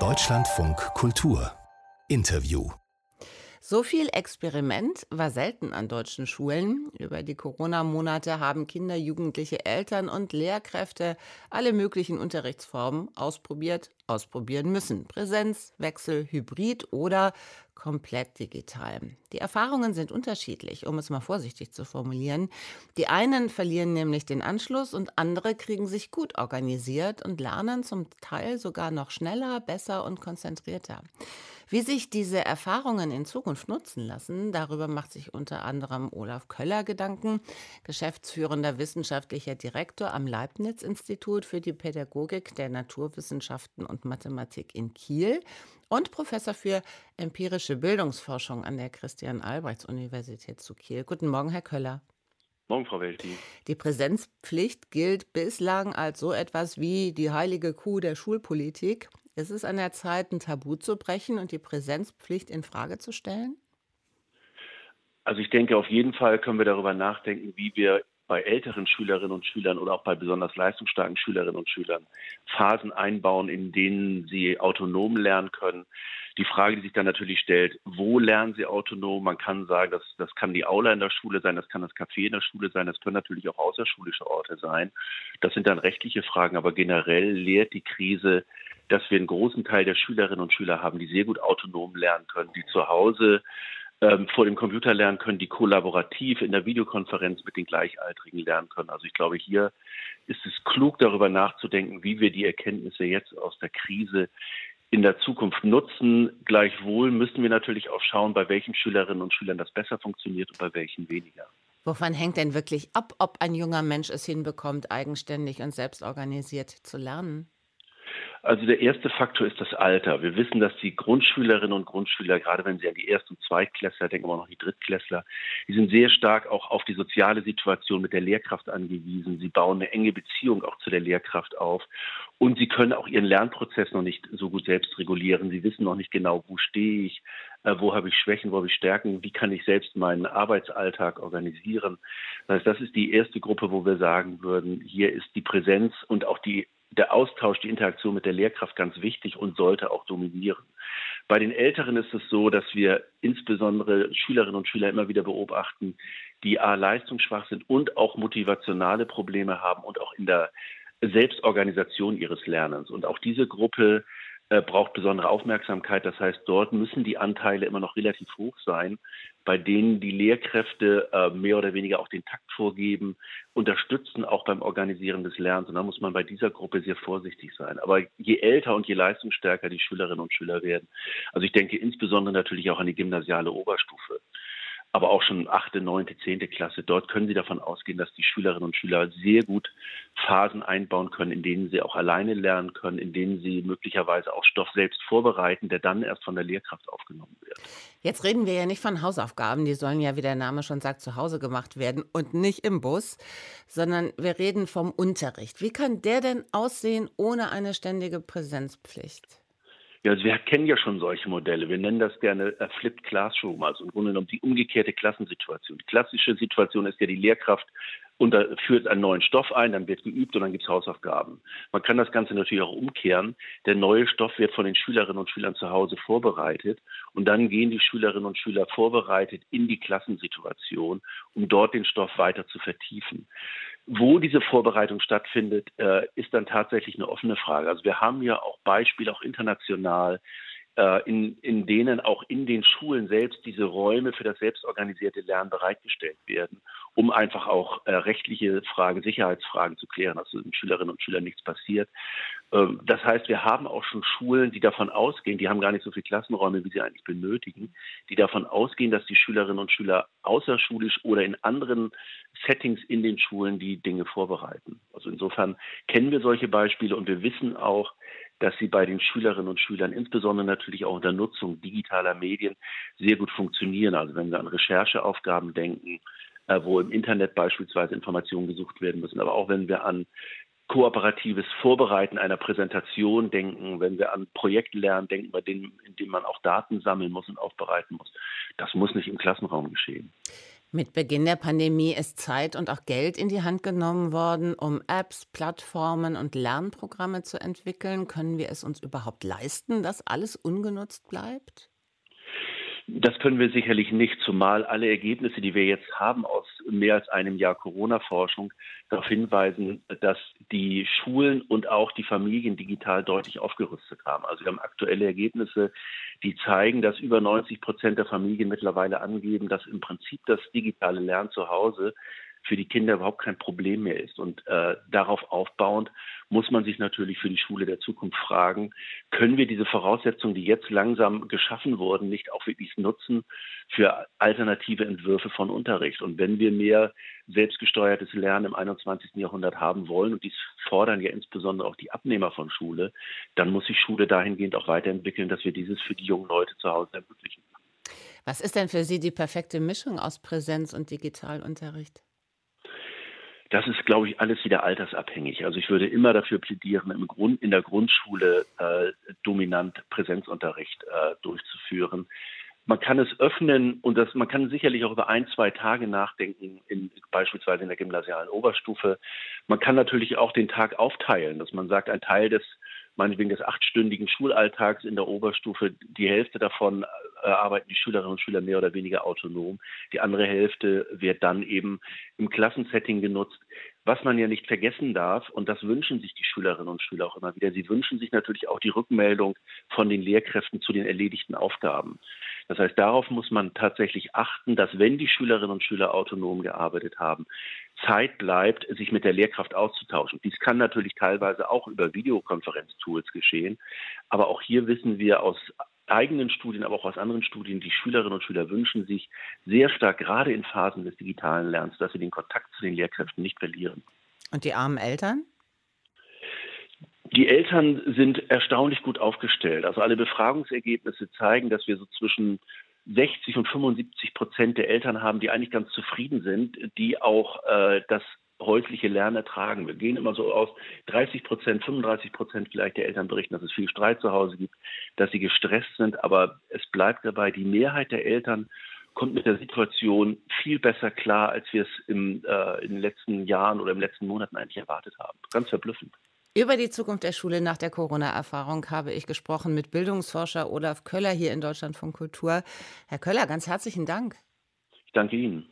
Deutschlandfunk Kultur Interview so viel Experiment war selten an deutschen Schulen. Über die Corona-Monate haben Kinder, Jugendliche, Eltern und Lehrkräfte alle möglichen Unterrichtsformen ausprobiert, ausprobieren müssen. Präsenz, Wechsel, Hybrid oder komplett digital. Die Erfahrungen sind unterschiedlich, um es mal vorsichtig zu formulieren. Die einen verlieren nämlich den Anschluss und andere kriegen sich gut organisiert und lernen zum Teil sogar noch schneller, besser und konzentrierter. Wie sich diese Erfahrungen in Zukunft nutzen lassen, darüber macht sich unter anderem Olaf Köller Gedanken, geschäftsführender wissenschaftlicher Direktor am Leibniz-Institut für die Pädagogik der Naturwissenschaften und Mathematik in Kiel und Professor für empirische Bildungsforschung an der Christian-Albrechts-Universität zu Kiel. Guten Morgen, Herr Köller. Morgen, Frau Welti. Die Präsenzpflicht gilt bislang als so etwas wie die heilige Kuh der Schulpolitik. Ist es an der Zeit, ein Tabu zu brechen und die Präsenzpflicht in Frage zu stellen? Also ich denke, auf jeden Fall können wir darüber nachdenken, wie wir bei älteren Schülerinnen und Schülern oder auch bei besonders leistungsstarken Schülerinnen und Schülern Phasen einbauen, in denen sie autonom lernen können. Die Frage, die sich dann natürlich stellt, wo lernen sie autonom? Man kann sagen, das, das kann die Aula in der Schule sein, das kann das Café in der Schule sein, das können natürlich auch außerschulische Orte sein. Das sind dann rechtliche Fragen, aber generell lehrt die Krise dass wir einen großen Teil der Schülerinnen und Schüler haben, die sehr gut autonom lernen können, die zu Hause ähm, vor dem Computer lernen können, die kollaborativ in der Videokonferenz mit den Gleichaltrigen lernen können. Also ich glaube, hier ist es klug, darüber nachzudenken, wie wir die Erkenntnisse jetzt aus der Krise in der Zukunft nutzen. Gleichwohl müssen wir natürlich auch schauen, bei welchen Schülerinnen und Schülern das besser funktioniert und bei welchen weniger. Wovon hängt denn wirklich ab, ob ein junger Mensch es hinbekommt, eigenständig und selbstorganisiert zu lernen? Also der erste Faktor ist das Alter. Wir wissen, dass die Grundschülerinnen und Grundschüler, gerade wenn sie an die Erst- und Zweitklässler denken, aber noch die Drittklässler, die sind sehr stark auch auf die soziale Situation mit der Lehrkraft angewiesen. Sie bauen eine enge Beziehung auch zu der Lehrkraft auf. Und sie können auch ihren Lernprozess noch nicht so gut selbst regulieren. Sie wissen noch nicht genau, wo stehe ich, äh, wo habe ich Schwächen, wo habe ich Stärken, wie kann ich selbst meinen Arbeitsalltag organisieren. Das heißt, das ist die erste Gruppe, wo wir sagen würden, hier ist die Präsenz und auch die der Austausch, die Interaktion mit der Lehrkraft ganz wichtig und sollte auch dominieren. Bei den Älteren ist es so, dass wir insbesondere Schülerinnen und Schüler immer wieder beobachten, die A leistungsschwach sind und auch motivationale Probleme haben und auch in der Selbstorganisation ihres Lernens. Und auch diese Gruppe äh, braucht besondere Aufmerksamkeit. Das heißt, dort müssen die Anteile immer noch relativ hoch sein, bei denen die Lehrkräfte äh, mehr oder weniger auch den Takt vorgeben, unterstützen auch beim Organisieren des Lernens. Und da muss man bei dieser Gruppe sehr vorsichtig sein. Aber je älter und je leistungsstärker die Schülerinnen und Schüler werden, also ich denke insbesondere natürlich auch an die gymnasiale Oberstufe, aber auch schon achte, neunte, zehnte Klasse. Dort können Sie davon ausgehen, dass die Schülerinnen und Schüler sehr gut Phasen einbauen können, in denen sie auch alleine lernen können, in denen sie möglicherweise auch Stoff selbst vorbereiten, der dann erst von der Lehrkraft aufgenommen wird. Jetzt reden wir ja nicht von Hausaufgaben, die sollen ja, wie der Name schon sagt, zu Hause gemacht werden und nicht im Bus, sondern wir reden vom Unterricht. Wie kann der denn aussehen ohne eine ständige Präsenzpflicht? Ja, also wir kennen ja schon solche Modelle. Wir nennen das gerne äh, Flipped Classroom, also im Grunde genommen die umgekehrte Klassensituation. Die klassische Situation ist ja die Lehrkraft und da führt einen neuen Stoff ein, dann wird geübt und dann gibt es Hausaufgaben. Man kann das Ganze natürlich auch umkehren. Der neue Stoff wird von den Schülerinnen und Schülern zu Hause vorbereitet und dann gehen die Schülerinnen und Schüler vorbereitet in die Klassensituation, um dort den Stoff weiter zu vertiefen. Wo diese Vorbereitung stattfindet, äh, ist dann tatsächlich eine offene Frage. Also wir haben ja auch Beispiele, auch international, äh, in, in denen auch in den Schulen selbst diese Räume für das selbstorganisierte Lernen bereitgestellt werden, um einfach auch äh, rechtliche Fragen, Sicherheitsfragen zu klären, dass den Schülerinnen und Schülern nichts passiert. Ähm, das heißt, wir haben auch schon Schulen, die davon ausgehen, die haben gar nicht so viele Klassenräume, wie sie eigentlich benötigen, die davon ausgehen, dass die Schülerinnen und Schüler außerschulisch oder in anderen Settings in den Schulen die Dinge vorbereiten. Also insofern kennen wir solche Beispiele und wir wissen auch, dass sie bei den Schülerinnen und Schülern, insbesondere natürlich auch unter Nutzung digitaler Medien, sehr gut funktionieren. Also wenn wir an Rechercheaufgaben denken, wo im Internet beispielsweise Informationen gesucht werden müssen, aber auch wenn wir an kooperatives Vorbereiten einer Präsentation denken, wenn wir an Projektlernen denken, bei denen, in denen man auch Daten sammeln muss und aufbereiten muss. Das muss nicht im Klassenraum geschehen. Mit Beginn der Pandemie ist Zeit und auch Geld in die Hand genommen worden, um Apps, Plattformen und Lernprogramme zu entwickeln. Können wir es uns überhaupt leisten, dass alles ungenutzt bleibt? Das können wir sicherlich nicht, zumal alle Ergebnisse, die wir jetzt haben aus mehr als einem Jahr Corona-Forschung, darauf hinweisen, dass die Schulen und auch die Familien digital deutlich aufgerüstet haben. Also wir haben aktuelle Ergebnisse, die zeigen, dass über 90 Prozent der Familien mittlerweile angeben, dass im Prinzip das digitale Lernen zu Hause für die Kinder überhaupt kein Problem mehr ist. Und äh, darauf aufbauend muss man sich natürlich für die Schule der Zukunft fragen, können wir diese Voraussetzungen, die jetzt langsam geschaffen wurden, nicht auch wirklich nutzen für alternative Entwürfe von Unterricht? Und wenn wir mehr selbstgesteuertes Lernen im 21. Jahrhundert haben wollen, und dies fordern ja insbesondere auch die Abnehmer von Schule, dann muss sich Schule dahingehend auch weiterentwickeln, dass wir dieses für die jungen Leute zu Hause ermöglichen. Was ist denn für Sie die perfekte Mischung aus Präsenz und Digitalunterricht? Das ist, glaube ich, alles wieder altersabhängig. Also ich würde immer dafür plädieren, im Grund, in der Grundschule äh, dominant Präsenzunterricht äh, durchzuführen. Man kann es öffnen und das, man kann sicherlich auch über ein, zwei Tage nachdenken, in, beispielsweise in der gymnasialen Oberstufe. Man kann natürlich auch den Tag aufteilen, dass man sagt, ein Teil des meinetwegen des achtstündigen Schulalltags in der Oberstufe, die Hälfte davon äh, arbeiten die Schülerinnen und Schüler mehr oder weniger autonom. Die andere Hälfte wird dann eben im Klassensetting genutzt. Was man ja nicht vergessen darf, und das wünschen sich die Schülerinnen und Schüler auch immer wieder, sie wünschen sich natürlich auch die Rückmeldung von den Lehrkräften zu den erledigten Aufgaben. Das heißt, darauf muss man tatsächlich achten, dass wenn die Schülerinnen und Schüler autonom gearbeitet haben, Zeit bleibt, sich mit der Lehrkraft auszutauschen. Dies kann natürlich teilweise auch über Videokonferenztools geschehen. Aber auch hier wissen wir aus eigenen Studien, aber auch aus anderen Studien, die Schülerinnen und Schüler wünschen sich sehr stark, gerade in Phasen des digitalen Lernens, dass sie den Kontakt zu den Lehrkräften nicht verlieren. Und die armen Eltern? Die Eltern sind erstaunlich gut aufgestellt. Also alle Befragungsergebnisse zeigen, dass wir so zwischen 60 und 75 Prozent der Eltern haben, die eigentlich ganz zufrieden sind, die auch äh, das häusliche Lernen ertragen. Wir gehen immer so aus 30 Prozent, 35 Prozent vielleicht der Eltern berichten, dass es viel Streit zu Hause gibt, dass sie gestresst sind, aber es bleibt dabei, die Mehrheit der Eltern kommt mit der Situation viel besser klar, als wir es im, äh, in den letzten Jahren oder im letzten Monaten eigentlich erwartet haben. Ganz verblüffend. Über die Zukunft der Schule nach der Corona-Erfahrung habe ich gesprochen mit Bildungsforscher Olaf Köller hier in Deutschland von Kultur. Herr Köller, ganz herzlichen Dank. Ich danke Ihnen.